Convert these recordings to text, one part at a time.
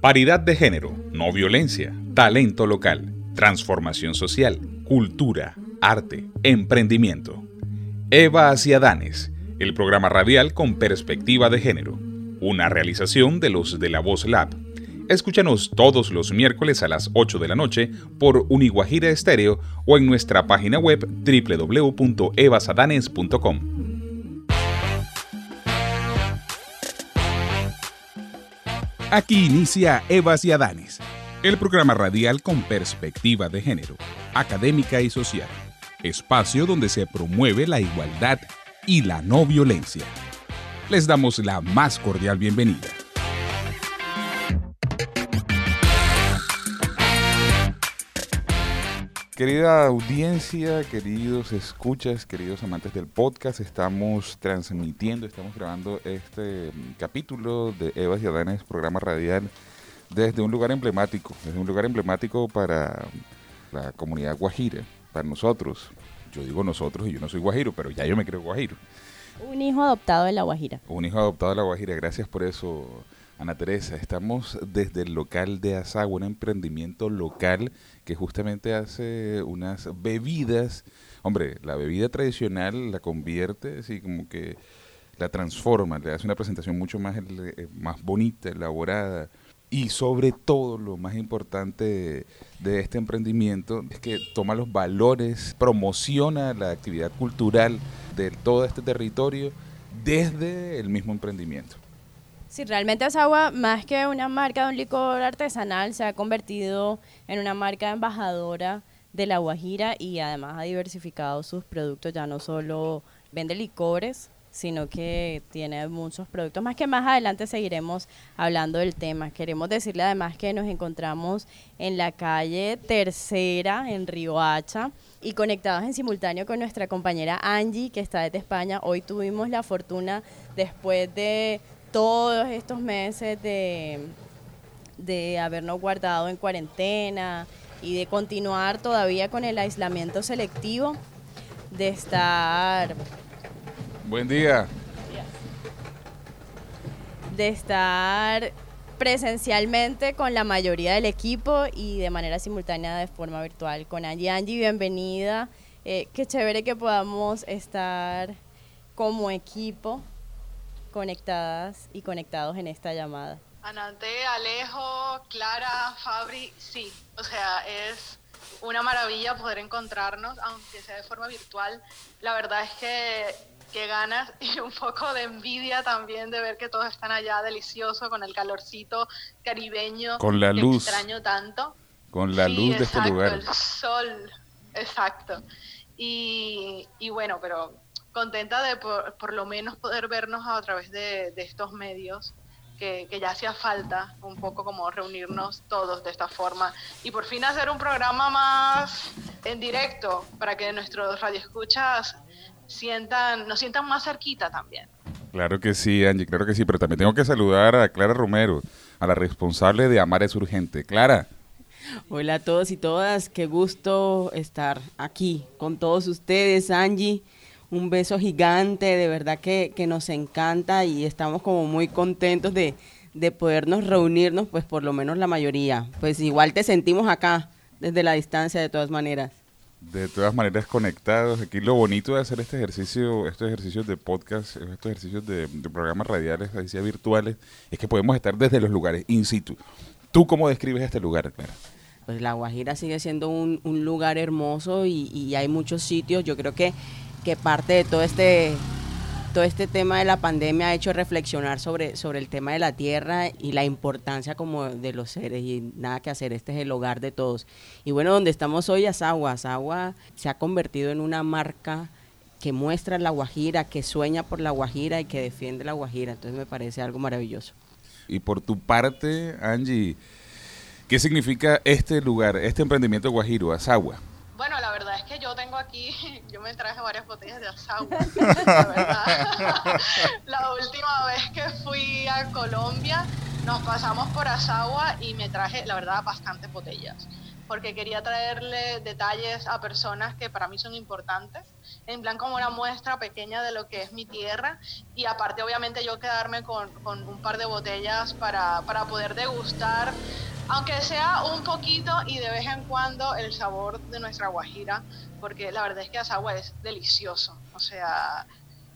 Paridad de género, no violencia, talento local, transformación social, cultura, arte, emprendimiento. Eva hacia Danes, el programa radial con perspectiva de género, una realización de los de la Voz Lab. Escúchanos todos los miércoles a las 8 de la noche por Uniguajira Estéreo o en nuestra página web www.evasadanes.com. Aquí inicia Evas y Adanes, el programa radial con perspectiva de género, académica y social, espacio donde se promueve la igualdad y la no violencia. Les damos la más cordial bienvenida. Querida audiencia, queridos escuchas, queridos amantes del podcast, estamos transmitiendo, estamos grabando este mm, capítulo de Evas y Adanes, programa radial, desde un lugar emblemático, desde un lugar emblemático para la comunidad guajira, para nosotros. Yo digo nosotros y yo no soy guajiro, pero ya yo me creo guajiro. Un hijo adoptado de la Guajira. Un hijo adoptado de la Guajira, gracias por eso, Ana Teresa. Estamos desde el local de Azagua, un emprendimiento local que justamente hace unas bebidas. Hombre, la bebida tradicional la convierte, así como que la transforma, le hace una presentación mucho más, eh, más bonita, elaborada. Y sobre todo, lo más importante de este emprendimiento es que toma los valores, promociona la actividad cultural de todo este territorio desde el mismo emprendimiento. Sí, realmente Asagua, más que una marca de un licor artesanal, se ha convertido en una marca embajadora de la Guajira y además ha diversificado sus productos, ya no solo vende licores, sino que tiene muchos productos más que más adelante seguiremos hablando del tema. Queremos decirle además que nos encontramos en la calle Tercera, en Riohacha, y conectados en simultáneo con nuestra compañera Angie, que está desde España. Hoy tuvimos la fortuna, después de todos estos meses de, de habernos guardado en cuarentena y de continuar todavía con el aislamiento selectivo, de estar... Buen día. De estar presencialmente con la mayoría del equipo y de manera simultánea de forma virtual con Angie. Angie, bienvenida. Eh, qué chévere que podamos estar como equipo conectadas y conectados en esta llamada? Anante, Alejo, Clara, Fabri, sí, o sea, es una maravilla poder encontrarnos, aunque sea de forma virtual. La verdad es que, que ganas y un poco de envidia también de ver que todos están allá delicioso con el calorcito caribeño. Con la luz. extraño tanto. Con la luz de este lugar. El sol, exacto. Y, y bueno, pero contenta de por, lo menos poder vernos a través de, estos medios, que, ya hacía falta un poco como reunirnos todos de esta forma y por fin hacer un programa más en directo para que nuestros radioescuchas sientan, nos sientan más cerquita también. Claro que sí, Angie, claro que sí, pero también tengo que saludar a Clara Romero, a la responsable de Amar es Urgente. Clara. Hola a todos y todas, qué gusto estar aquí con todos ustedes, Angie un beso gigante, de verdad que, nos encanta y estamos como muy contentos de, de podernos reunirnos, pues por lo menos la mayoría. Pues igual te sentimos acá, desde la distancia de todas maneras. De todas maneras conectados. Aquí lo bonito de hacer este ejercicio, estos ejercicios de podcast, estos ejercicios de, programas radiales, decía virtuales, es que podemos estar desde los lugares in situ. ¿Tú cómo describes este lugar, Clara? Pues La Guajira sigue siendo un, un lugar hermoso y, y hay muchos sitios. Yo creo que que parte de todo este todo este tema de la pandemia ha hecho reflexionar sobre, sobre el tema de la tierra y la importancia como de los seres y nada que hacer, este es el hogar de todos. Y bueno, donde estamos hoy, Asagua, se ha convertido en una marca que muestra la Guajira, que sueña por la Guajira y que defiende la Guajira, entonces me parece algo maravilloso. Y por tu parte, Angie, ¿qué significa este lugar, este emprendimiento guajiro, Asagua? Bueno, la verdad es que yo tengo aquí, yo me traje varias botellas de asagua, la verdad. la última vez que fui a Colombia nos pasamos por Asagua y me traje, la verdad, bastantes botellas. porque quería traerle detalles a personas que para mí son importantes, en plan como una muestra pequeña de lo que es mi tierra y aparte obviamente yo quedarme con, con un par de botellas para, para poder degustar, aunque sea un poquito y de vez en cuando el sabor de nuestra guajira, porque la verdad es que Asagua es delicioso, o sea,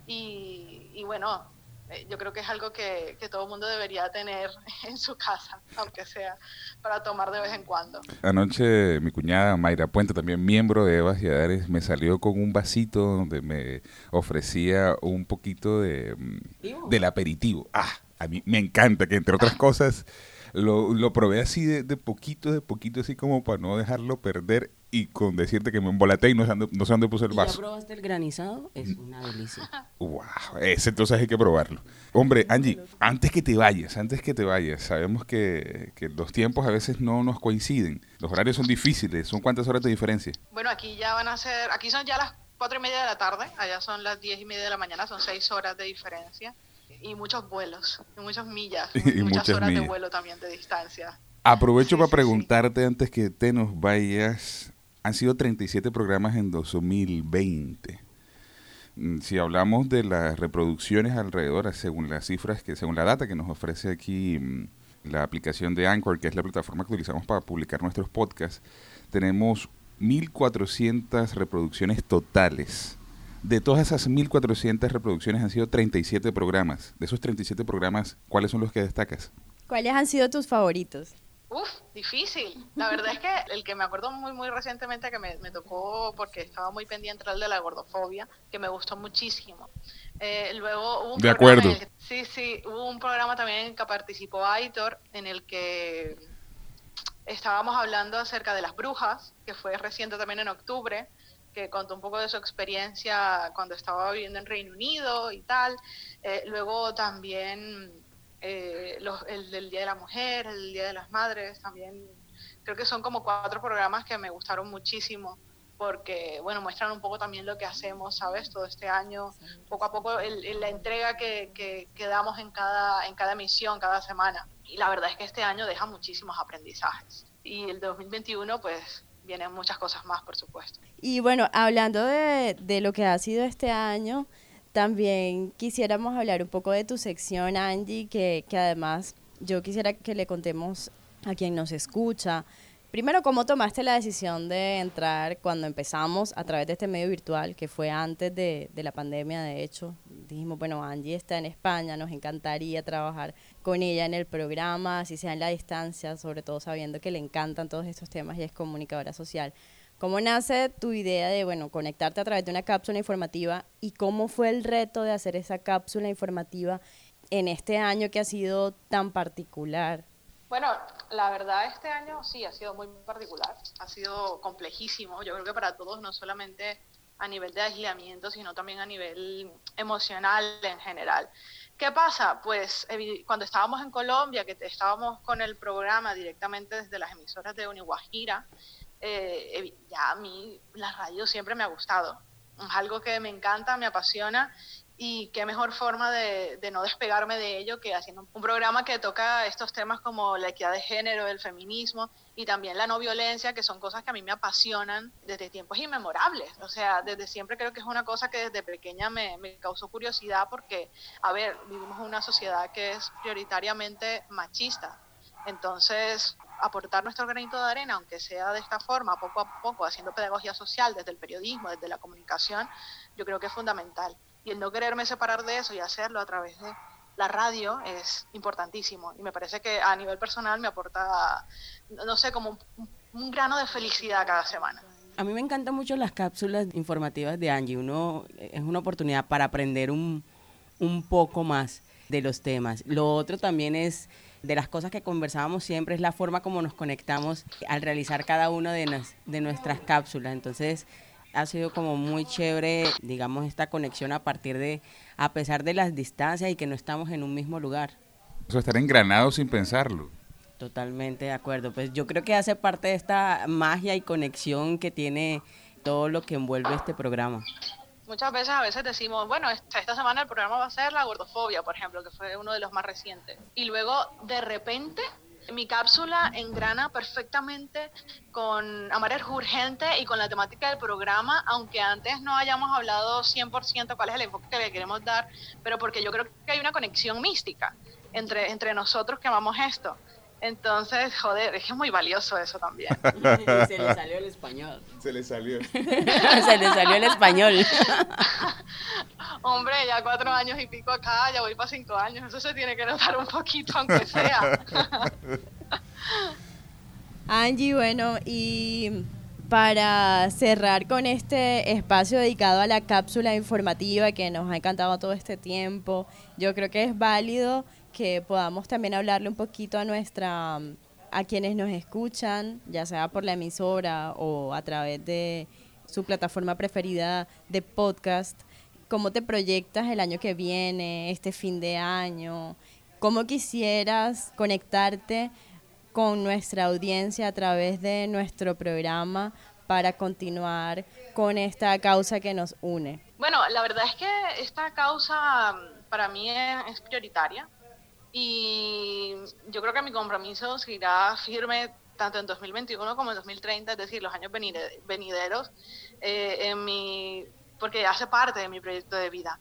y, y bueno, eh, yo creo que es algo que, que, todo el mundo debería tener en su casa, aunque sea para tomar de vez en cuando. Anoche mi cuñada Mayra Puente, también miembro de Evas y Adares, me salió con un vasito donde me ofrecía un poquito de, mm, del aperitivo. Ah, a mí me encanta que entre otras cosas lo, lo probé así de, de, poquito, de poquito, así como para no dejarlo perder y con decirte que me embolaté y no sé dónde, no sé dónde puse el vaso. ¿Ya probaste el granizado? Es una delicia. Wow, ese entonces hay que probarlo. Hombre, Angie, antes que te vayas, antes que te vayas, sabemos que, que los tiempos a veces no nos coinciden. Los horarios son difíciles. ¿Son cuántas horas de diferencia? Bueno, aquí ya van a ser, aquí son ya las cuatro y media de la tarde, allá son las diez y media de la mañana, son seis horas de diferencia y muchos vuelos, y muchas millas, y muchas, muchas horas millas. de vuelo también de distancia. Aprovecho sí, para preguntarte sí. antes que te nos vayas, han sido 37 programas en 2020. Mm, Si hablamos de las reproducciones alrededor, según las cifras, que según la data que nos ofrece aquí mm, la aplicación de Anchor, que es la plataforma que utilizamos para publicar nuestros podcasts, tenemos 1.400 reproducciones totales. De todas esas 1.400 reproducciones han sido 37 programas. De esos 37 programas, ¿cuáles son los que destacas? ¿Cuáles han sido tus favoritos? Uf, difícil. La verdad es que el que me acuerdo muy, muy recientemente que me, me tocó porque estaba muy pendiente era el de la gordofobia, que me gustó muchísimo. Eh, luego hubo un de acuerdo. Que, sí, sí, hubo un programa también en el que participó Aitor, en el que estábamos hablando acerca de las brujas, que fue reciente también en octubre, que contó un poco de su experiencia cuando estaba viviendo en Reino Unido y tal. Eh, luego también eh, los, el del Día de la Mujer, el Día de las Madres, también creo que son como cuatro programas que me gustaron muchísimo porque, bueno, muestran un poco también lo que hacemos, ¿sabes? Todo este año, poco a poco, el, el, la entrega que, que, que, damos en cada, en cada emisión, cada semana. Y la verdad es que este año deja muchísimos aprendizajes. Y el 2021, pues, vienen muchas cosas más, por supuesto. Y bueno, hablando de, de lo que ha sido este año, también quisiéramos hablar un poco de tu sección, Angie, que, que además yo quisiera que le contemos a quien nos escucha. Primero, ¿cómo tomaste la decisión de entrar cuando empezamos a través de este medio virtual, que fue antes de, la pandemia, de hecho? Dijimos, bueno, Angie está en España, nos encantaría trabajar con ella en el programa, así sea en la distancia, sobre todo sabiendo que le encantan todos estos temas y es comunicadora social. ¿Cómo nace tu idea de, bueno, conectarte a través de una cápsula informativa y cómo fue el reto de hacer esa cápsula informativa en este año que ha sido tan particular? Bueno, la verdad este año sí ha sido muy particular, ha sido complejísimo, yo creo que para todos, no solamente a nivel de aislamiento, sino también a nivel emocional en general. ¿Qué pasa? Pues cuando estábamos en Colombia, que estábamos con el programa directamente desde las emisoras de Uniguajira, eh, ya a mí la radio siempre me ha gustado. Es algo que me encanta, me apasiona y qué mejor forma de, no despegarme de ello que haciendo un programa que toca estos temas como la equidad de género, el feminismo y también la no violencia, que son cosas que a mí me apasionan desde tiempos inmemorables. O sea, desde siempre creo que es una cosa que desde pequeña me, me causó curiosidad porque, a ver, vivimos en una sociedad que es prioritariamente machista. Entonces, aportar nuestro granito de arena, aunque sea de esta forma, poco a poco, haciendo pedagogía social desde el periodismo, desde la comunicación, yo creo que es fundamental. Y el no quererme separar de eso y hacerlo a través de la radio es importantísimo. Y me parece que a nivel personal me aporta, no sé, como un, un grano de felicidad cada semana. A mí me encantan mucho las cápsulas informativas de Angie. Uno es una oportunidad para aprender un, un poco más de los temas. Lo otro también es de las cosas que conversábamos siempre es la forma como nos conectamos al realizar cada una de, nas, de nuestras cápsulas. Entonces, ha sido como muy chévere, digamos, esta conexión a partir de, a pesar de las distancias y que no estamos en un mismo lugar. Eso estar engranado sin pensarlo. Totalmente de acuerdo. Pues yo creo que hace parte de esta magia y conexión que tiene todo lo que envuelve este programa. Muchas veces a veces decimos, bueno, esta semana el programa va a ser la gordofobia, por ejemplo, que fue uno de los más recientes. Y luego, de repente, mi cápsula engrana perfectamente con Amar es urgente y con la temática del programa, aunque antes no hayamos hablado 100% cuál es el enfoque que le queremos dar, pero porque yo creo que hay una conexión mística entre, entre nosotros que amamos esto. Entonces, joder, es que es muy valioso eso también. Se le salió el español. Se le salió. Se le salió el español. Hombre, ya cuatro años y pico acá, ya voy para cinco años. Eso se tiene que notar un poquito, aunque sea. Angie, bueno, y para cerrar con este espacio dedicado a la cápsula informativa que nos ha encantado todo este tiempo, yo creo que es válido que podamos también hablarle un poquito a nuestra a quienes nos escuchan, ya sea por la emisora o a través de su plataforma preferida de podcast, cómo te proyectas el año que viene, este fin de año, cómo quisieras conectarte con nuestra audiencia a través de nuestro programa para continuar con esta causa que nos une. Bueno, la verdad es que esta causa para mí es prioritaria y yo creo que mi compromiso seguirá firme tanto en 2021 como en 2030, es decir, los años venideros, eh, en mi, porque hace parte de mi proyecto de vida.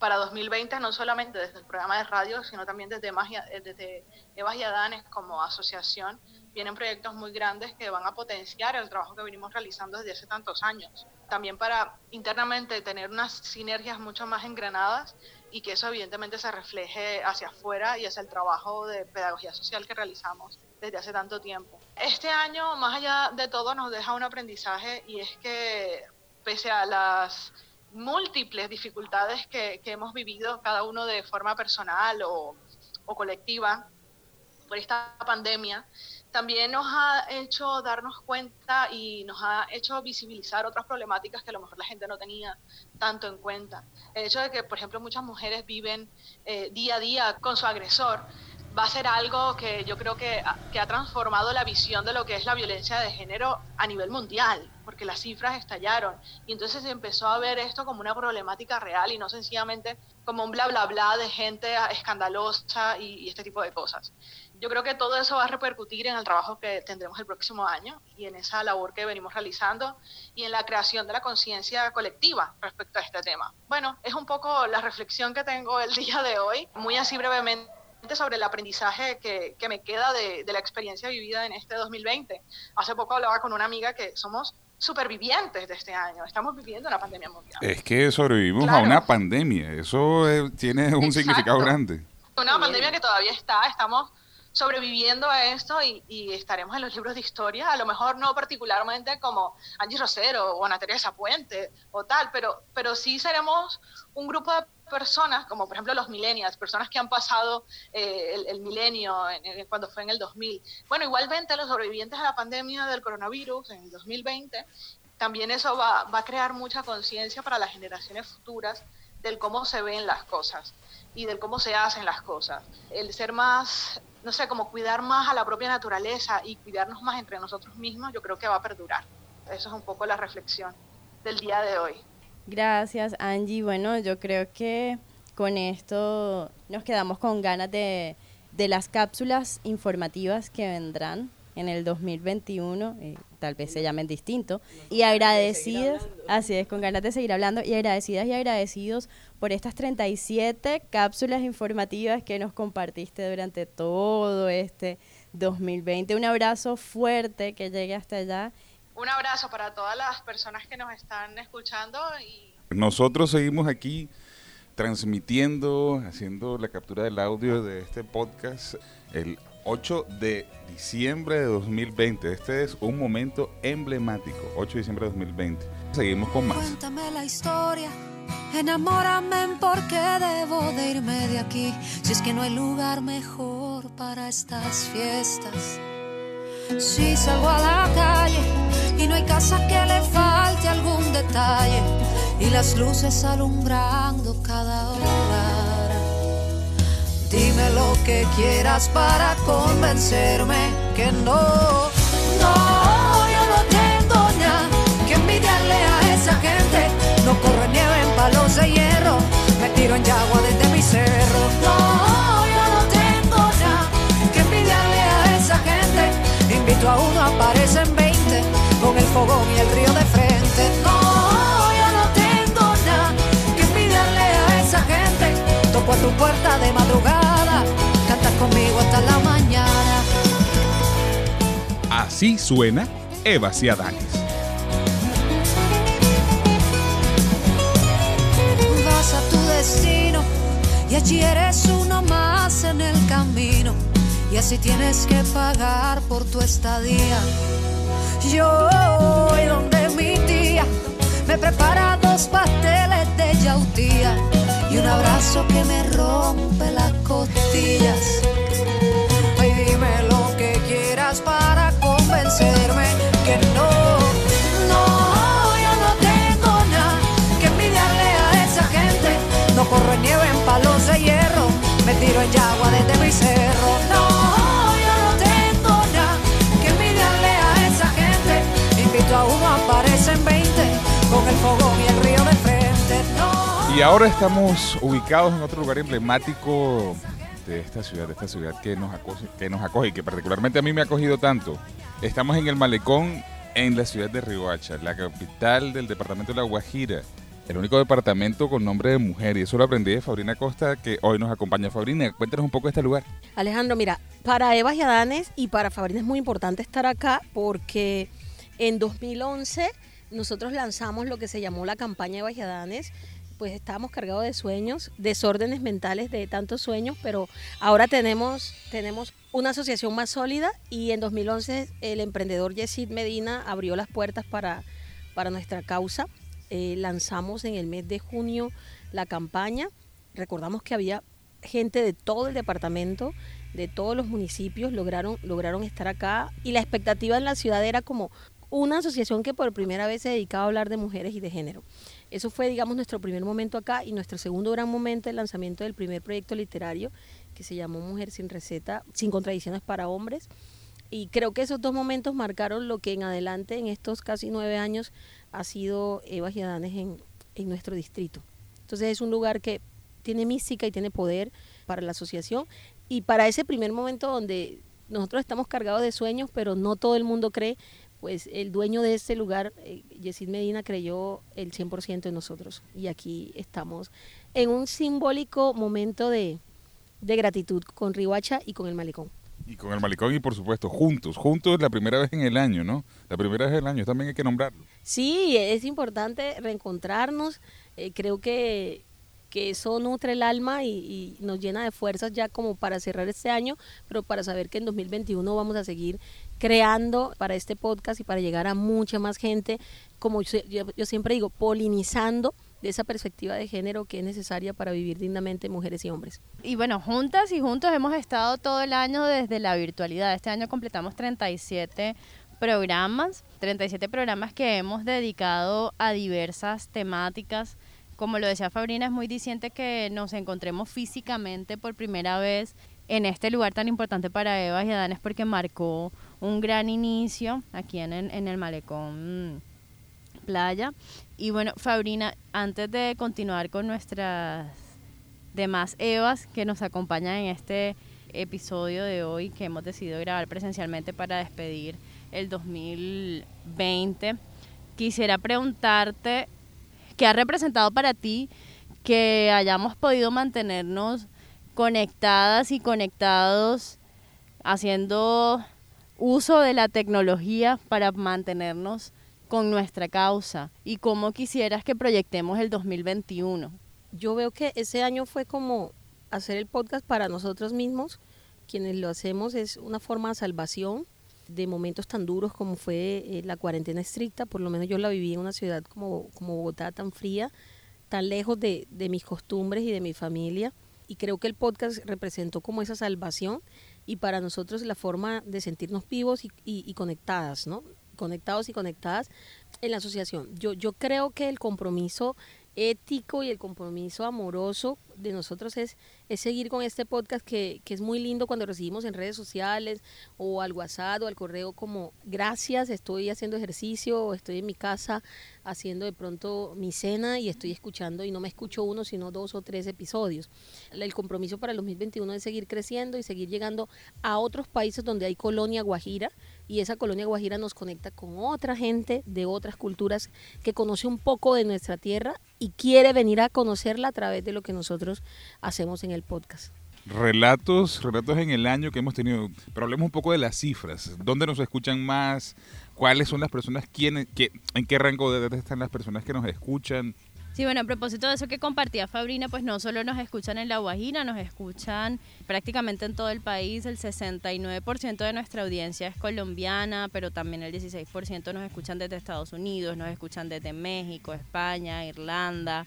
Para 2020, no solamente desde el programa de radio, sino también desde, Magia, eh, desde Evas y Adanes como asociación, vienen proyectos muy grandes que van a potenciar el trabajo que venimos realizando desde hace tantos años. También para internamente tener unas sinergias mucho más engranadas y que eso evidentemente se refleje hacia afuera y hacia el trabajo de pedagogía social que realizamos desde hace tanto tiempo. Este año, más allá de todo, nos deja un aprendizaje y es que pese a las múltiples dificultades que, hemos vivido cada uno de forma personal o, o colectiva por esta pandemia, también nos ha hecho darnos cuenta y nos ha hecho visibilizar otras problemáticas que a lo mejor la gente no tenía tanto en cuenta. El hecho de que, por ejemplo, muchas mujeres viven eh, día a día con su agresor va a ser algo que yo creo que, que ha transformado la visión de lo que es la violencia de género a nivel mundial, porque las cifras estallaron. Y entonces se empezó a ver esto como una problemática real y no sencillamente como un bla bla bla de gente escandalosa y este tipo de cosas. Yo creo que todo eso va a repercutir en el trabajo que tendremos el próximo año y en esa labor que venimos realizando y en la creación de la conciencia colectiva respecto a este tema. Bueno, es un poco la reflexión que tengo el día de hoy, muy así brevemente sobre el aprendizaje que, que me queda de, de, la experiencia vivida en este 2020. Hace poco hablaba con una amiga que somos supervivientes de este año. Estamos viviendo una pandemia mundial. Es que sobrevivimos a una pandemia. Eso eh, tiene un significado grande. Una pandemia que todavía está. Estamos sobreviviendo a esto y, estaremos en los libros de historia, a lo mejor no particularmente como Angie Rosero o Ana Teresa Puente o tal, pero, pero sí seremos un grupo de personas, como por ejemplo los millennials, personas que han pasado eh, el, milenio cuando fue en el 2000. Bueno, igualmente los sobrevivientes a la pandemia del coronavirus en el 2020, también eso va, va a crear mucha conciencia para las generaciones futuras del cómo se ven las cosas y del cómo se hacen las cosas. El ser más no sé, como cuidar más a la propia naturaleza y cuidarnos más entre nosotros mismos, yo creo que va a perdurar. Eso es un poco la reflexión del día de hoy. Gracias, Angie. Bueno, yo creo que con esto nos quedamos con ganas de, de las cápsulas informativas que vendrán en el 2021, eh, tal vez se llamen distinto, y agradecidas, así es, con ganas de seguir hablando, y agradecidas y agradecidos por estas 37 cápsulas informativas que nos compartiste durante todo este 2020. Un abrazo fuerte que llegue hasta allá. Un abrazo para todas las personas que nos están escuchando. Y... Nosotros seguimos aquí transmitiendo, haciendo la captura del audio de este podcast. El 8 de diciembre de 2020. Este es un momento emblemático. 8 de diciembre de 2020. Seguimos con más. Cuéntame la historia. Enamórame porque debo de irme de aquí. Si es que no hay lugar mejor para estas fiestas. Si salgo a la calle y no hay casa que le falte algún detalle y las luces alumbrando cada hora Dime lo que quieras para convencerme que no. No, yo no tengo nada que envidiarle a esa gente. No corre nieve en palos de hierro, me tiro en yagua desde mi cerro. No, yo no tengo nada que envidiarle a esa gente. Invito a uno, aparecen 20 con el fogón y el río de frente. No, yo no tengo nada que envidiarle a esa gente. Toco a tu puerta de madrugada conmigo hasta la mañana. Así suena Eva Ciadanes. Vas a tu destino y allí eres uno más en el camino y así tienes que pagar por tu estadía. Yo voy donde mi tía me prepara dos pasteles de yautía y un abrazo que me rompe las costillas. Ay, dime lo que quieras para convencerme que no, no, yo no tengo nada que envidiarle a esa gente. No corro en nieve en palos de hierro, me tiro en yagua desde mi cerro. No, yo no tengo nada que envidiarle a esa gente. Invito a uno, aparecen 20 con el fogón y el río de frente. Y ahora estamos ubicados en otro lugar emblemático de esta ciudad, de esta ciudad que nos acoge, que nos acoge y que particularmente a mí me ha acogido tanto. Estamos en el malecón en la ciudad de Riohacha, la capital del departamento de La Guajira. El único departamento con nombre de mujer, y eso lo aprendí de Fabrina Costa, que hoy nos acompaña. Fabrina, cuéntanos un poco de este lugar. Alejandro, mira, para Eva y Adanes y para Fabrina es muy importante estar acá porque en 2011 nosotros lanzamos lo que se llamó la campaña Eva y Adanes. Pues estábamos cargados de sueños, desórdenes mentales de tantos sueños, pero ahora tenemos, tenemos una asociación más sólida y en 2011 el emprendedor Yesid Medina abrió las puertas para, para nuestra causa. Eh, lanzamos en el mes de junio la campaña. Recordamos que había gente de todo el departamento, de todos los municipios, lograron, lograron estar acá y la expectativa en la ciudad era como una asociación que por primera vez se dedicaba a hablar de mujeres y de género. Eso fue, digamos, nuestro primer momento acá y nuestro segundo gran momento, el lanzamiento del primer proyecto literario que se llamó Mujer sin receta, sin contradicciones para hombres. Y creo que esos dos momentos marcaron lo que en adelante, en estos casi nueve años, ha sido Eva y en, en nuestro distrito. Entonces es un lugar que tiene mística y tiene poder para la asociación y para ese primer momento donde nosotros estamos cargados de sueños, pero no todo el mundo cree, pues el dueño de este lugar, eh, Yesid Medina, creyó el 100% en nosotros. Y aquí estamos en un simbólico momento de, de gratitud con Rihuacha y con el Malecón. Y con el malecón y por supuesto juntos, juntos la primera vez en el año, ¿no? La primera vez del año, también hay que nombrarlo. Sí, es importante reencontrarnos. Eh, creo que, que eso nutre el alma y, nos llena de fuerzas ya como para cerrar este año, pero para saber que en 2021 vamos a seguir creando para este podcast y para llegar a mucha más gente, como yo siempre digo, polinizando de esa perspectiva de género que es necesaria para vivir dignamente mujeres y hombres. Y bueno, juntas y juntos hemos estado todo el año desde la virtualidad. Este año completamos 37 programas, 37 programas que hemos dedicado a diversas temáticas. Como lo decía Fabrina, es muy diciente que nos encontremos físicamente por primera vez en este lugar tan importante para Eva y Adanes porque marcó un gran inicio aquí en el malecón mm, playa. Y bueno, Fabrina, antes de continuar con nuestras demás Evas que nos acompañan en este episodio de hoy que hemos decidido grabar presencialmente para despedir el 2020. Quisiera preguntarte qué ha representado para ti que hayamos podido mantenernos conectadas y conectados haciendo uso de la tecnología para mantenernos con nuestra causa y cómo quisieras que proyectemos el 2021. Yo veo que ese año fue como hacer el podcast para nosotros mismos, quienes lo hacemos es una forma de salvación de momentos tan duros como fue eh, la cuarentena estricta, por lo menos yo la viví en una ciudad como, como Bogotá tan fría, tan lejos de, de mis costumbres y de mi familia, y creo que el podcast representó como esa salvación y para nosotros la forma de sentirnos vivos y, y- y conectadas, ¿no? Conectados y conectadas en la asociación. Yo, yo creo que el compromiso ético y el compromiso amoroso de nosotros es, es seguir con este podcast que, que es muy lindo cuando recibimos en redes sociales o al WhatsApp o al correo como gracias, estoy haciendo ejercicio o estoy en mi casa haciendo de pronto mi cena y estoy escuchando y no me escucho uno sino dos o tres episodios. El compromiso para el 2021 es seguir creciendo y seguir llegando a otros países donde hay colonia guajira y esa colonia guajira nos conecta con otra gente de otras culturas que conoce un poco de nuestra tierra y quiere venir a conocerla a través de lo que nosotros hacemos en el podcast. Relatos, relatos en el año que hemos tenido, pero hablemos un poco de las cifras. ¿Dónde nos escuchan más? ¿Cuáles son las personas? Quién, qué, ¿En qué rango de edad están las personas que nos escuchan? Sí, bueno, a propósito de eso que compartía Fabrina, pues no solo nos escuchan en La Guajira, nos escuchan prácticamente en todo el país. El 69% de nuestra audiencia es colombiana, pero también el 16% nos escuchan desde Estados Unidos, nos escuchan desde México, España, Irlanda.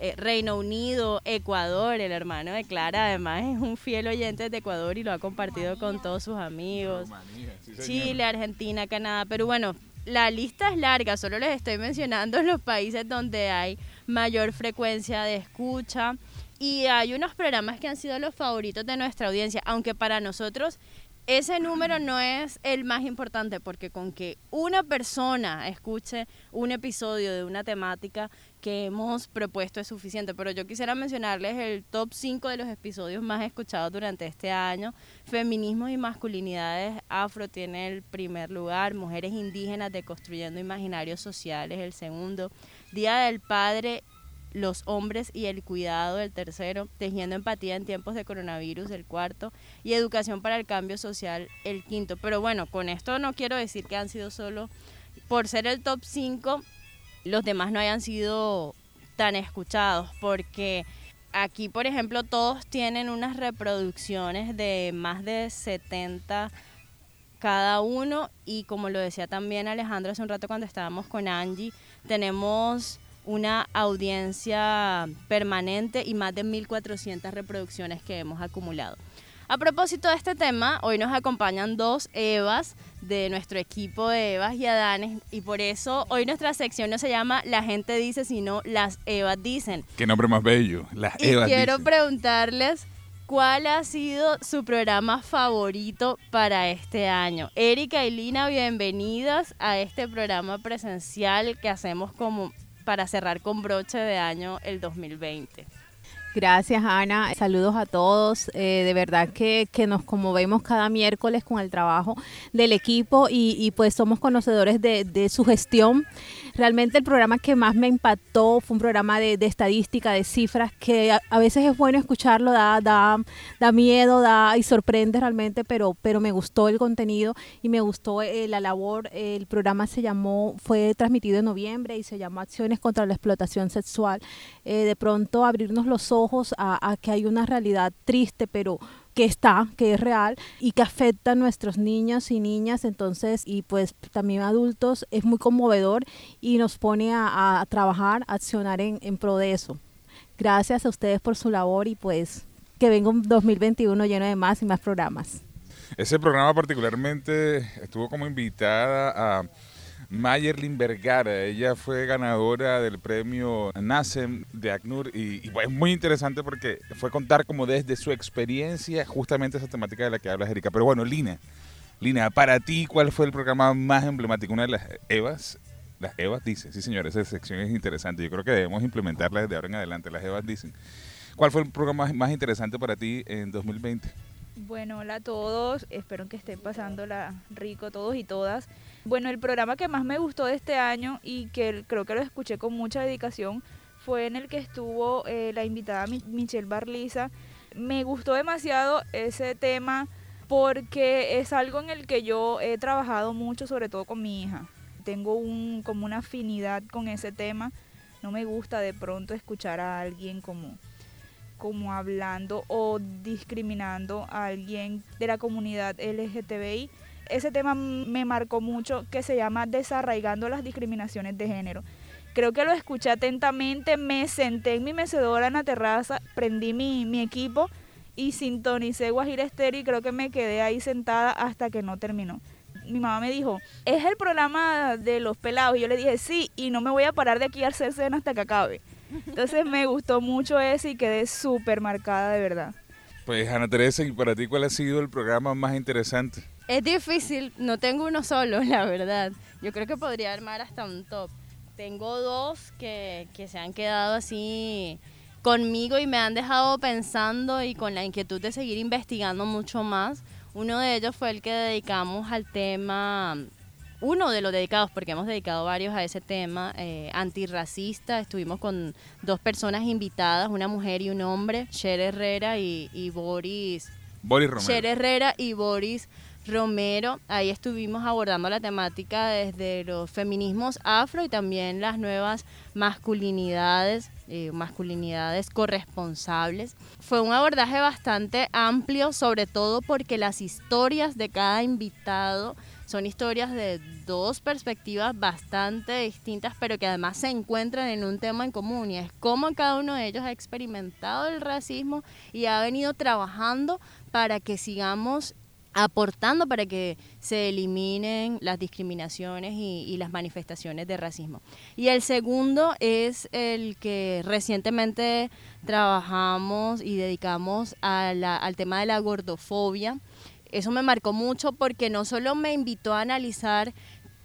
Eh, Reino Unido, Ecuador, el hermano de Clara además es un fiel oyente de Ecuador y lo ha compartido con todos sus amigos. Chile, Argentina, Canadá, pero bueno, la lista es larga, solo les estoy mencionando los países donde hay mayor frecuencia de escucha. Y hay unos programas que han sido los favoritos de nuestra audiencia, aunque para nosotros ese número no es el más importante porque con que una persona escuche un episodio de una temática que hemos propuesto es suficiente, pero yo quisiera mencionarles el top 5 de los episodios más escuchados durante este año. Feminismo y masculinidades afro tiene el primer lugar, Mujeres indígenas deconstruyendo imaginarios sociales el segundo, Día del Padre los hombres y el cuidado el tercero, tejiendo empatía en tiempos de coronavirus el cuarto y educación para el cambio social el quinto. Pero bueno, con esto no quiero decir que han sido solo por ser el top 5 los demás no hayan sido tan escuchados, porque aquí, por ejemplo, todos tienen unas reproducciones de más de 70 cada uno y como lo decía también Alejandro hace un rato cuando estábamos con Angie, tenemos una audiencia permanente y más de 1.400 reproducciones que hemos acumulado. A propósito de este tema, hoy nos acompañan dos Evas de nuestro equipo de Evas y Adanes y por eso hoy nuestra sección no se llama La gente dice, sino Las Evas dicen. Qué nombre más bello, Las y Evas quiero preguntarles cuál ha sido su programa favorito para este año. Erika y Lina, bienvenidas a este programa presencial que hacemos como para cerrar con broche de año el 2020. Gracias, Ana. Saludos a todos. Eh, de verdad que, que, nos conmovemos cada miércoles con el trabajo del equipo y, pues somos conocedores de, su gestión. Realmente el programa que más me impactó fue un programa de, estadística, de cifras, que a, veces es bueno escucharlo, da, da, da miedo da, y sorprende realmente, pero, pero me gustó el contenido y me gustó eh, la labor. El programa se llamó, fue transmitido en noviembre y se llamó Acciones contra la Explotación Sexual. Eh, de pronto abrirnos los ojos a, que hay una realidad triste, pero que está, que es real y que afecta a nuestros niños y niñas, entonces, y pues también adultos, es muy conmovedor y nos pone a, trabajar, a accionar en, en pro de eso. Gracias a ustedes por su labor y pues que venga un 2021 lleno de más y más programas. Ese programa particularmente estuvo como invitada a Mayerlin Vergara. Ella fue ganadora del premio NACEM de ACNUR y, y es muy interesante porque fue contar como desde su experiencia justamente esa temática de la que hablas, Erika. Pero bueno, Lina, Lina, para ti, ¿cuál fue el programa más emblemático? Una de las Evas, las Evas dice, sí señor, esa sección es interesante. Yo creo que debemos implementarla desde ahora en adelante. Las Evas dicen. ¿Cuál fue el programa más interesante para ti en 2020? Bueno, hola a todos, espero que estén pasándola rico todos y todas. Bueno, el programa que más me gustó de este año y que creo que lo escuché con mucha dedicación fue en el que estuvo eh, la invitada Michelle Barliza. Me gustó demasiado ese tema porque es algo en el que yo he trabajado mucho, sobre todo con mi hija. Tengo un, como una afinidad con ese tema. No me gusta de pronto escuchar a alguien como como hablando o discriminando a alguien de la comunidad LGTBI. Ese tema me marcó mucho que se llama Desarraigando las discriminaciones de género. Creo que lo escuché atentamente, me senté en mi mecedora en la terraza, prendí mi, mi equipo y sintonicé Guajira Estéreo y creo que me quedé ahí sentada hasta que no terminó. Mi mamá me dijo, es el programa de los pelados. Y yo le dije, sí, y no me voy a parar de aquí a hacer cena hasta que acabe. Entonces me gustó mucho ese y quedé súper marcada de verdad. Pues Ana Teresa, ¿y para ti cuál ha sido el programa más interesante? Es difícil, no tengo uno solo, la verdad. Yo creo que podría armar hasta un top. Tengo dos que, que se han quedado así conmigo y me han dejado pensando y con la inquietud de seguir investigando mucho más. Uno de ellos fue el que dedicamos al tema, uno de los dedicados, porque hemos dedicado varios a ese tema, eh, antirracista. Estuvimos con dos personas invitadas, una mujer y un hombre, Cher Herrera y, y Boris. Boris Romero. Cher Herrera y Boris Romero. Ahí estuvimos abordando la temática desde los feminismos afro y también las nuevas masculinidades, eh, masculinidades corresponsables. Fue un abordaje bastante amplio, sobre todo porque las historias de cada invitado son historias de dos perspectivas bastante distintas, pero que además se encuentran en un tema en común y es cómo cada uno de ellos ha experimentado el racismo y ha venido trabajando para que sigamos aportando para que se eliminen las discriminaciones y, las manifestaciones de racismo. Y el segundo es el que recientemente trabajamos y dedicamos al tema de la gordofobia. Eso me marcó mucho porque no solo me invitó a analizar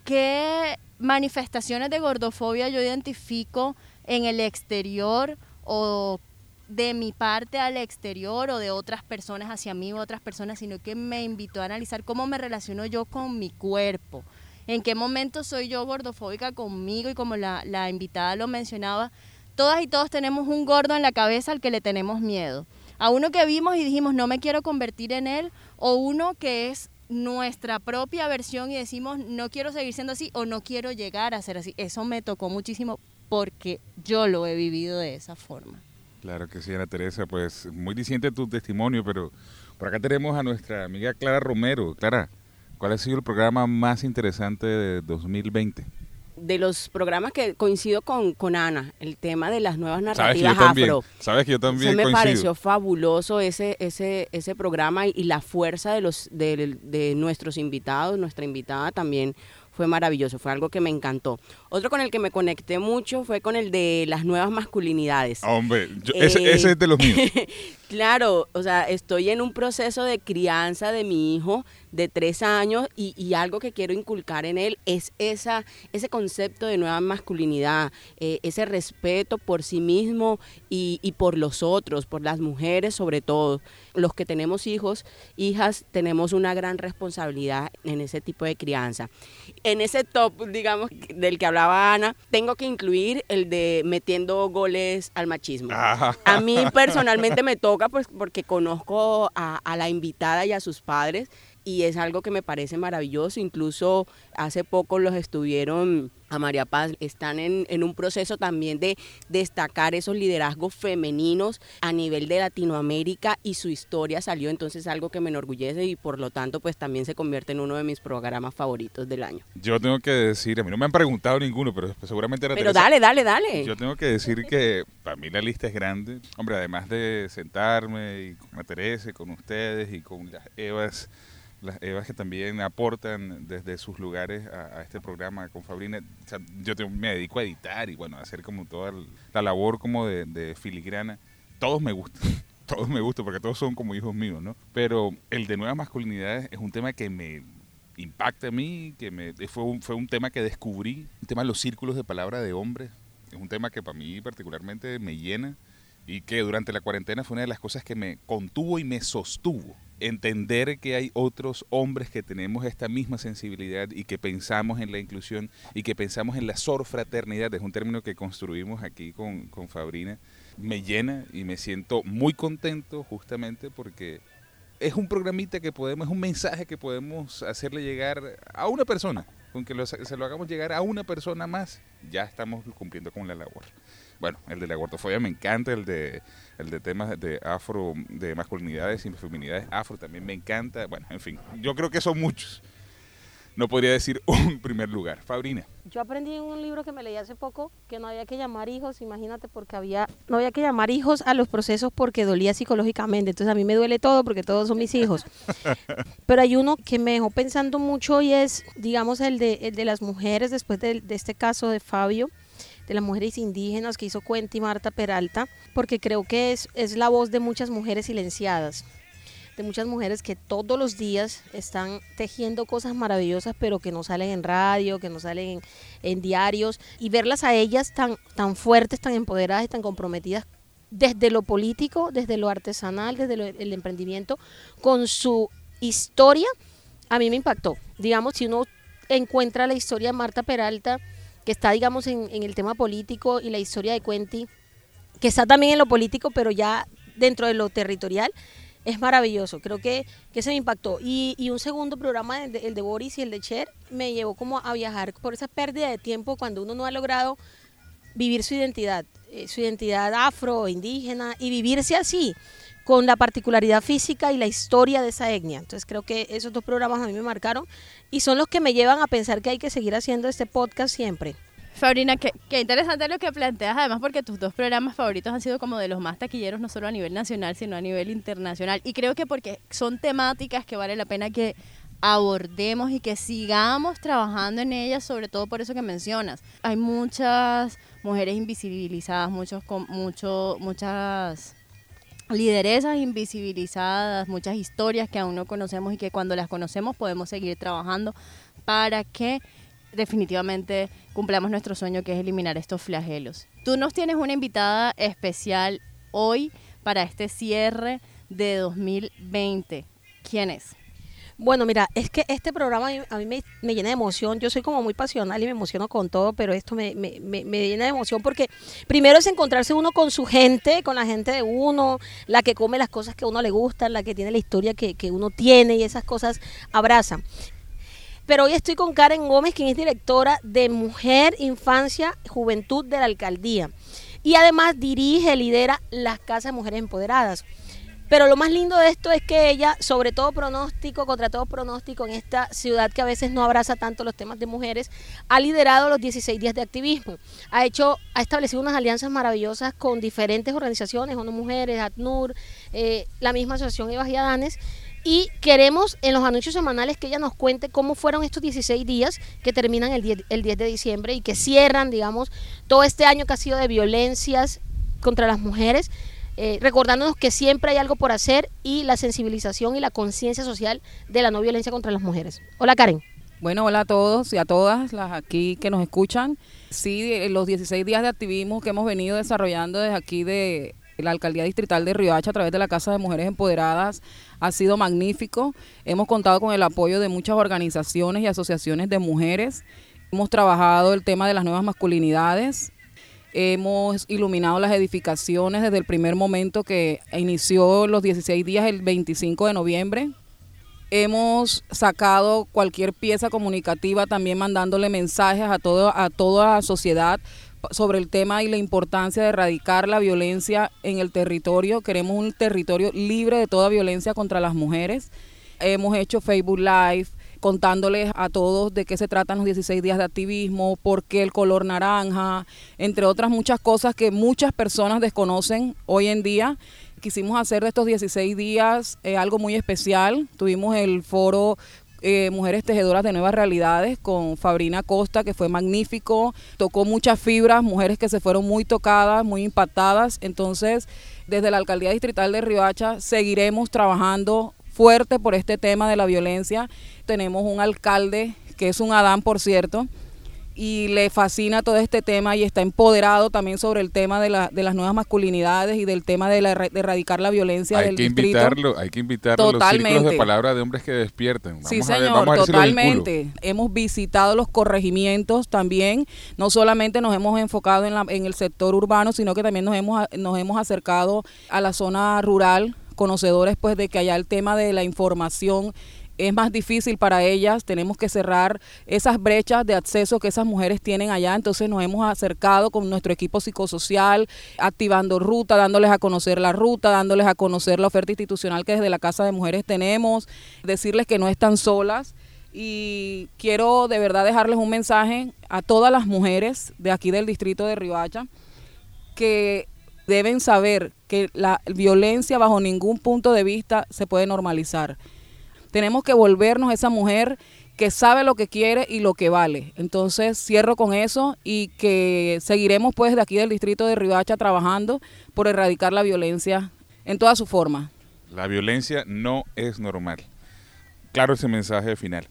qué manifestaciones de gordofobia yo identifico en el exterior o de mi parte al exterior o de otras personas hacia mí u otras personas, sino que me invitó a analizar cómo me relaciono yo con mi cuerpo, en qué momento soy yo gordofóbica conmigo y como la, la invitada lo mencionaba, todas y todos tenemos un gordo en la cabeza al que le tenemos miedo. A uno que vimos y dijimos no me quiero convertir en él o uno que es nuestra propia versión y decimos no quiero seguir siendo así o no quiero llegar a ser así. Eso me tocó muchísimo porque yo lo he vivido de esa forma. Claro que sí, Ana Teresa, pues muy diciente tu testimonio, pero por acá tenemos a nuestra amiga Clara Romero. Clara, ¿cuál ha sido el programa más interesante de 2020? De los programas que coincido con, con Ana, el tema de las nuevas Sabes que narrativas yo también, afro. sabes que yo también Se me coincido. pareció fabuloso ese, ese, ese programa y, y la fuerza de, los, de, de nuestros invitados, nuestra invitada también fue maravilloso, fue algo que me encantó. Otro con el que me conecté mucho fue con el de las nuevas masculinidades. Hombre, yo- ese, Eh, ese es de los míos. Claro, o sea, estoy en un proceso de crianza de mi hijo de tres años y, y algo que quiero inculcar en él es esa, ese concepto de nueva masculinidad, eh, ese respeto por sí mismo y, y por los otros, por las mujeres sobre todo. Los que tenemos hijos, hijas, tenemos una gran responsabilidad en ese tipo de crianza. En ese top, digamos, del que hablaba Ana, tengo que incluir el de metiendo goles al machismo. Ajá. A mí personalmente me pues porque conozco a, a la invitada y a sus padres y es algo que me parece maravilloso. Incluso hace poco los estuvieron a María Paz, están en, en un proceso también de destacar esos liderazgos femeninos a nivel de Latinoamérica y su historia salió entonces algo que me enorgullece y por lo tanto pues también se convierte en uno de mis programas favoritos del año. Yo tengo que decir, a mí no me han preguntado ninguno, pero seguramente Ana Pero Teresa- dale, dale, dale. Yo tengo que decir que para mí la lista es grande. Hombre, además de sentarme y con Teresa con ustedes y con las Evas, las Evas que también aportan desde sus lugares a, a este programa con Fabrina. O sea, yo te- me dedico a editar y bueno, a hacer como toda la labor como de, de filigrana. Todos me gustan. Todos me gustan porque todos son como hijos míos, ¿no? Pero el de nuevas masculinidades es un tema que me impacta a mí, que me, fue, un, fue un tema que descubrí, el tema de los círculos de palabra de hombres, es un tema que para mí particularmente me llena y que durante la cuarentena fue una de las cosas que me contuvo y me sostuvo. Entender que hay otros hombres que tenemos esta misma sensibilidad y que pensamos en la inclusión y que pensamos en la sorfraternidad, es un término que construimos aquí con, con Fabrina, me llena y me siento muy contento justamente porque es un programita que podemos, es un mensaje que podemos hacerle llegar a una persona. Con que lo- se lo hagamos llegar a una persona más, ya estamos cumpliendo con la labor. Bueno, el de la gordofobia me encanta, el de, el de temas de afro, de masculinidades y feminidades afro también me encanta. Bueno, en fin, yo creo que son muchos. No podría decir un primer lugar. Fabrina. Yo aprendí en un libro que me leí hace poco que no había que llamar hijos, imagínate, porque había, no había que llamar hijos a los procesos porque dolía psicológicamente. Entonces a mí me duele todo porque todos son mis hijos. Pero hay uno que me dejó pensando mucho y es, digamos, el de, el de las mujeres, después de, de este caso de Fabio, de las mujeres indígenas que hizo Cuenta y Marta Peralta, porque creo que es, es la voz de muchas mujeres silenciadas de muchas mujeres que todos los días están tejiendo cosas maravillosas, pero que no salen en radio, que no salen en, en diarios, y verlas a ellas tan, tan fuertes, tan empoderadas y tan comprometidas desde lo político, desde lo artesanal, desde lo- el emprendimiento, con su historia a mí me impactó. Digamos, si uno encuentra la historia de Marta Peralta, que está, digamos, en, el tema político, y la historia de Cuenti, que está también en lo político, pero ya dentro de lo territorial, es maravilloso. Creo que, que se me impactó. Y, y un segundo programa, el de, el de Boris y el de Cher, me llevó como a viajar por esa pérdida de tiempo cuando uno no ha logrado vivir su identidad, eh, su identidad afro, indígena, y vivirse así, con la particularidad física y la historia de esa etnia. Entonces creo que esos dos programas a mí me marcaron y son los que me llevan a pensar que hay que seguir haciendo este podcast siempre. Fabrina, qué, interesante lo que planteas, además porque tus dos programas favoritos han sido como de los más taquilleros, no solo a nivel nacional, sino a nivel internacional. Y creo que porque son temáticas que vale la pena que abordemos y que sigamos trabajando en ellas, sobre todo por eso que mencionas. Hay muchas mujeres invisibilizadas, muchos, con, mucho, muchas lideresas invisibilizadas, muchas historias que aún no conocemos y que cuando las conocemos podemos seguir trabajando para que definitivamente cumplamos nuestro sueño que es eliminar estos flagelos. Tú nos tienes una invitada especial hoy para este cierre de 2020. ¿Quién es? Bueno, mira, es que este programa a mí, me, llena de emoción. Yo soy como muy pasional y me emociono con todo, pero esto me, me, me- me llena de emoción porque primero es encontrarse uno con su gente, con la gente de uno, la que come las cosas que a uno le gustan, la que tiene la historia que, que uno tiene y esas cosas abrazan. Pero hoy estoy con Karen Gómez, quien es directora de Mujer, Infancia, Juventud de la Alcaldía. Y además dirige, lidera las Casas de Mujeres Empoderadas. Pero lo más lindo de esto es que ella, sobre todo pronóstico, contra todo pronóstico, en esta ciudad que a veces no abraza tanto los temas de mujeres, ha liderado los 16 días de activismo. Ha hecho, ha establecido unas alianzas maravillosas con diferentes organizaciones, ONU Mujeres, ACNUR, eh, la misma asociación Evas y Adanes. Y queremos en los anuncios semanales que ella nos cuente cómo fueron estos 16 días que terminan el 10, el 10 de diciembre y que cierran, digamos, todo este año que ha sido de violencias contra las mujeres eh, recordándonos que siempre hay algo por hacer y la sensibilización y la conciencia social de la no violencia contra las mujeres. Hola Karen. Bueno, hola a todos y a todas las aquí que nos escuchan. Sí, eh, los 16 días de activismo que hemos venido desarrollando desde aquí de la Alcaldía Distrital de Riohacha a través de la Casa de Mujeres Empoderadas ha sido magnífico. Hemos contado con el apoyo de muchas organizaciones y asociaciones de mujeres. Hemos trabajado el tema de las nuevas masculinidades. Hemos iluminado las edificaciones desde el primer momento que inició los 16 días, el 25 de noviembre. Hemos sacado cualquier pieza comunicativa también mandándole mensajes a, todo, a toda la sociedad sobre el tema y la importancia de erradicar la violencia en el territorio. Queremos un territorio libre de toda violencia contra las mujeres. Hemos hecho Facebook Live contándoles a todos de qué se tratan los 16 días de activismo, por qué el color naranja, entre otras muchas cosas que muchas personas desconocen hoy en día. Quisimos hacer de estos 16 días eh, algo muy especial. Tuvimos el foro eh, Mujeres Tejedoras de Nuevas Realidades con Fabrina Costa, que fue magnífico. Tocó muchas fibras, mujeres que se fueron muy tocadas, muy impactadas. Entonces, desde la Alcaldía Distrital de Riohacha seguiremos trabajando fuerte por este tema de la violencia. Tenemos un alcalde que es un Adán, por cierto, y le fascina todo este tema y está empoderado también sobre el tema de, la, de las nuevas masculinidades y del tema de, la, de erradicar la violencia Hay del que distrito. invitarlo, hay que invitarlo a los círculos de palabra de hombres que despierten. Vamos Sí, a ver, señor, vamos a si totalmente. Hemos visitado los corregimientos también. No solamente nos hemos enfocado en, la- en el sector urbano, sino que también nos hemos, nos hemos acercado a la zona rural, conocedores pues de que allá el tema de la información es más difícil para ellas, tenemos que cerrar esas brechas de acceso que esas mujeres tienen allá, entonces nos hemos acercado con nuestro equipo psicosocial, activando ruta, dándoles a conocer la ruta, dándoles a conocer la oferta institucional que desde la Casa de Mujeres tenemos, decirles que no están solas. Y quiero de verdad dejarles un mensaje a todas las mujeres de aquí del distrito de Riohacha que deben saber que la violencia bajo ningún punto de vista se puede normalizar. Tenemos que volvernos esa mujer que sabe lo que quiere y lo que vale. Entonces cierro con eso y que seguiremos pues de aquí del distrito de Riohacha trabajando por erradicar la violencia en toda su forma. La violencia no es normal. Claro ese mensaje final.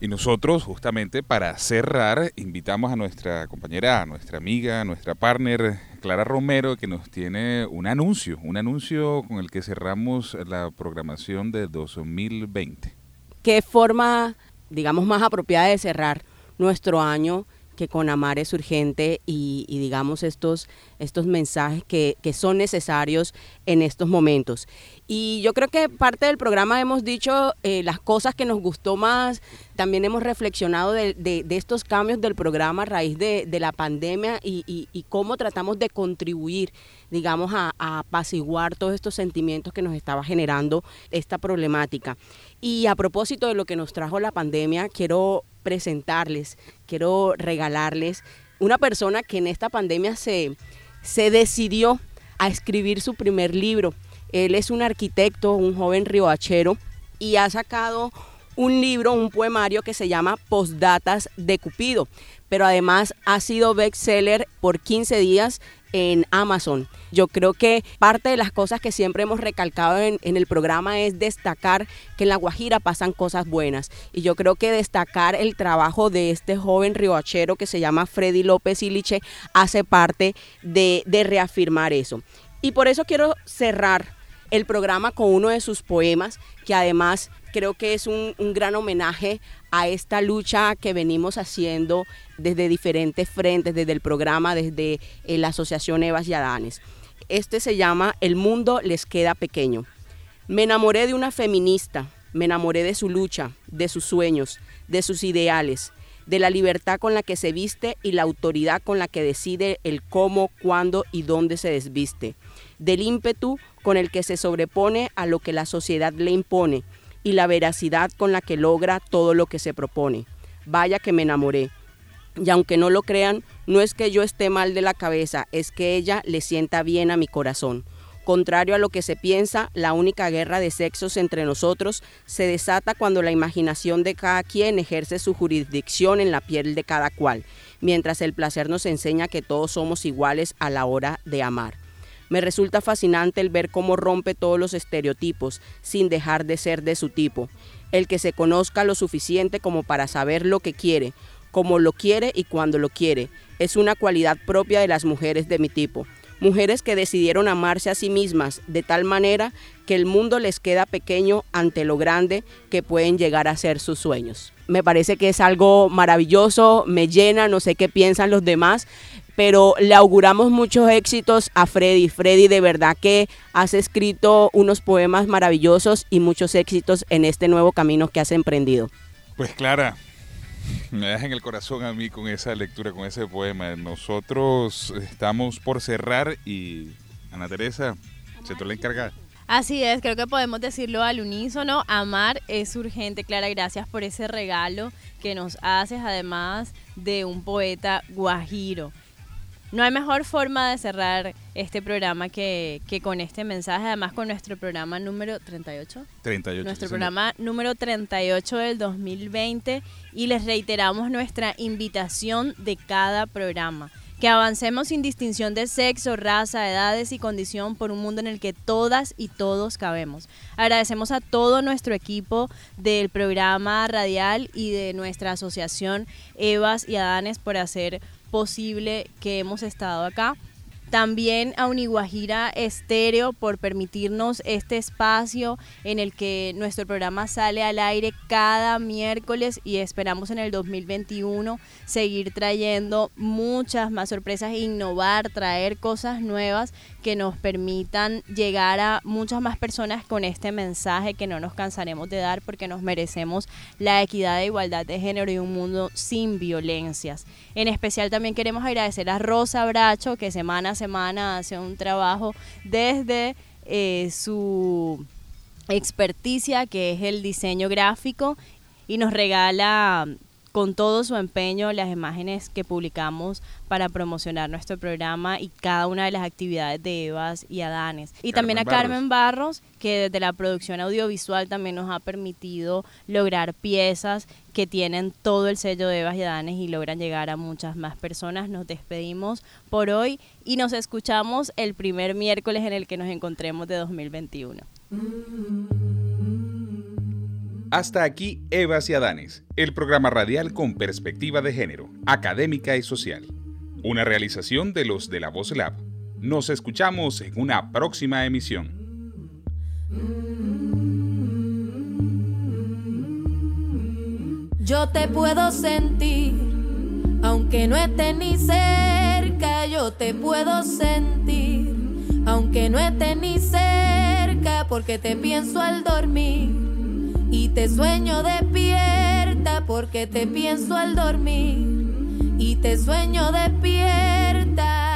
Y nosotros, justamente para cerrar, invitamos a nuestra compañera, a nuestra amiga, a nuestra partner, Clara Romero, que nos tiene un anuncio, un anuncio con el que cerramos la programación de 2020. ¿Qué forma, digamos, más apropiada de cerrar nuestro año que con amar es urgente y, y digamos estos, estos mensajes que, que son necesarios en estos momentos? Y yo creo que parte del programa hemos dicho eh, las cosas que nos gustó más, también hemos reflexionado de, estos cambios del programa a raíz de, la pandemia y cómo tratamos de contribuir, digamos, a, a apaciguar todos estos sentimientos que nos estaba generando esta problemática. Y a propósito de lo que nos trajo la pandemia, quiero presentarles, quiero regalarles una persona que en esta pandemia se, se decidió a escribir su primer libro. Él es un arquitecto, un joven riohachero, y ha sacado un libro, un poemario que se llama Postdatas de Cupido, pero además ha sido bestseller por 15 días en Amazon. Yo creo que parte de las cosas que siempre hemos recalcado en, el programa es destacar que en La Guajira pasan cosas buenas. Y yo creo que destacar el trabajo de este joven riohachero que se llama Freddy López Iliche hace parte de reafirmar eso. Y por eso quiero cerrar el programa con uno de sus poemas, que además creo que es un, gran homenaje a esta lucha que venimos haciendo desde diferentes frentes, desde el programa, desde eh, la Asociación Evas y Adanes. Este se llama El mundo les queda pequeño. Me enamoré de una feminista, me enamoré de su lucha, de sus sueños, de sus ideales, de la libertad con la que se viste y la autoridad con la que decide el cómo, cuándo y dónde se desviste, del ímpetu con el que se sobrepone a lo que la sociedad le impone y la veracidad con la que logra todo lo que se propone. Vaya que me enamoré. Y aunque no lo crean, no es que yo esté mal de la cabeza, es que ella le sienta bien a mi corazón. Contrario a lo que se piensa, la única guerra de sexos entre nosotros se desata cuando la imaginación de cada quien ejerce su jurisdicción en la piel de cada cual, mientras el placer nos enseña que todos somos iguales a la hora de amar. Me resulta fascinante el ver cómo rompe todos los estereotipos sin dejar de ser de su tipo. El que se conozca lo suficiente como para saber lo que quiere, como lo quiere y cuando lo quiere. Es una cualidad propia de las mujeres de mi tipo. Mujeres que decidieron amarse a sí mismas de tal manera que el mundo les queda pequeño ante lo grande que pueden llegar a ser sus sueños. Me parece que es algo maravilloso, me llena, no sé qué piensan los demás, pero le auguramos muchos éxitos a Freddy. Freddy, de verdad que has escrito unos poemas maravillosos y muchos éxitos en este nuevo camino que has emprendido. Pues Clara, me deja en el corazón a mí con esa lectura, con ese poema. Nosotros estamos por cerrar y Ana Teresa, se te la encarga. Así es, creo que podemos decirlo al unísono, amar es urgente. Clara, gracias por ese regalo que nos haces, además de un poeta guajiro. No hay mejor forma de cerrar este programa que, que con este mensaje, además con nuestro programa número 38. 38. Nuestro sí, señor. programa número 38 del 2020 y les reiteramos nuestra invitación de cada programa. Que avancemos sin distinción de sexo, raza, edades y condición por un mundo en el que todas y todos cabemos. Agradecemos a todo nuestro equipo del programa radial y de nuestra asociación Evas y Adanes por hacer posible que hemos estado acá. También a Uniguajira Estéreo por permitirnos este espacio en el que nuestro programa sale al aire cada miércoles y esperamos en el 2021 seguir trayendo muchas más sorpresas, innovar, traer cosas nuevas que nos permitan llegar a muchas más personas con este mensaje que no nos cansaremos de dar porque nos merecemos la equidad e igualdad de género y un mundo sin violencias. En especial también queremos agradecer a Rosa Bracho que semana a semana hace un trabajo desde eh, su experticia que es el diseño gráfico y nos regala con todo su empeño las imágenes que publicamos para promocionar nuestro programa y cada una de las actividades de Evas y Adanes. Y también a Carmen Carmen Barros, que desde la producción audiovisual también nos ha permitido lograr piezas que tienen todo el sello de Evas y Adanes y logran llegar a muchas más personas. Nos despedimos por hoy y nos escuchamos el primer miércoles en el que nos encontremos de 2021. Hasta aquí Evas y Adanes, el programa radial con perspectiva de género, académica y social. Una realización de los de la Voz Lab. Nos escuchamos en una próxima emisión. Yo te puedo sentir, aunque no esté ni cerca, yo te puedo sentir, aunque no esté ni cerca, porque te pienso al dormir y te sueño despierta, porque te pienso al dormir. Y te sueño despierta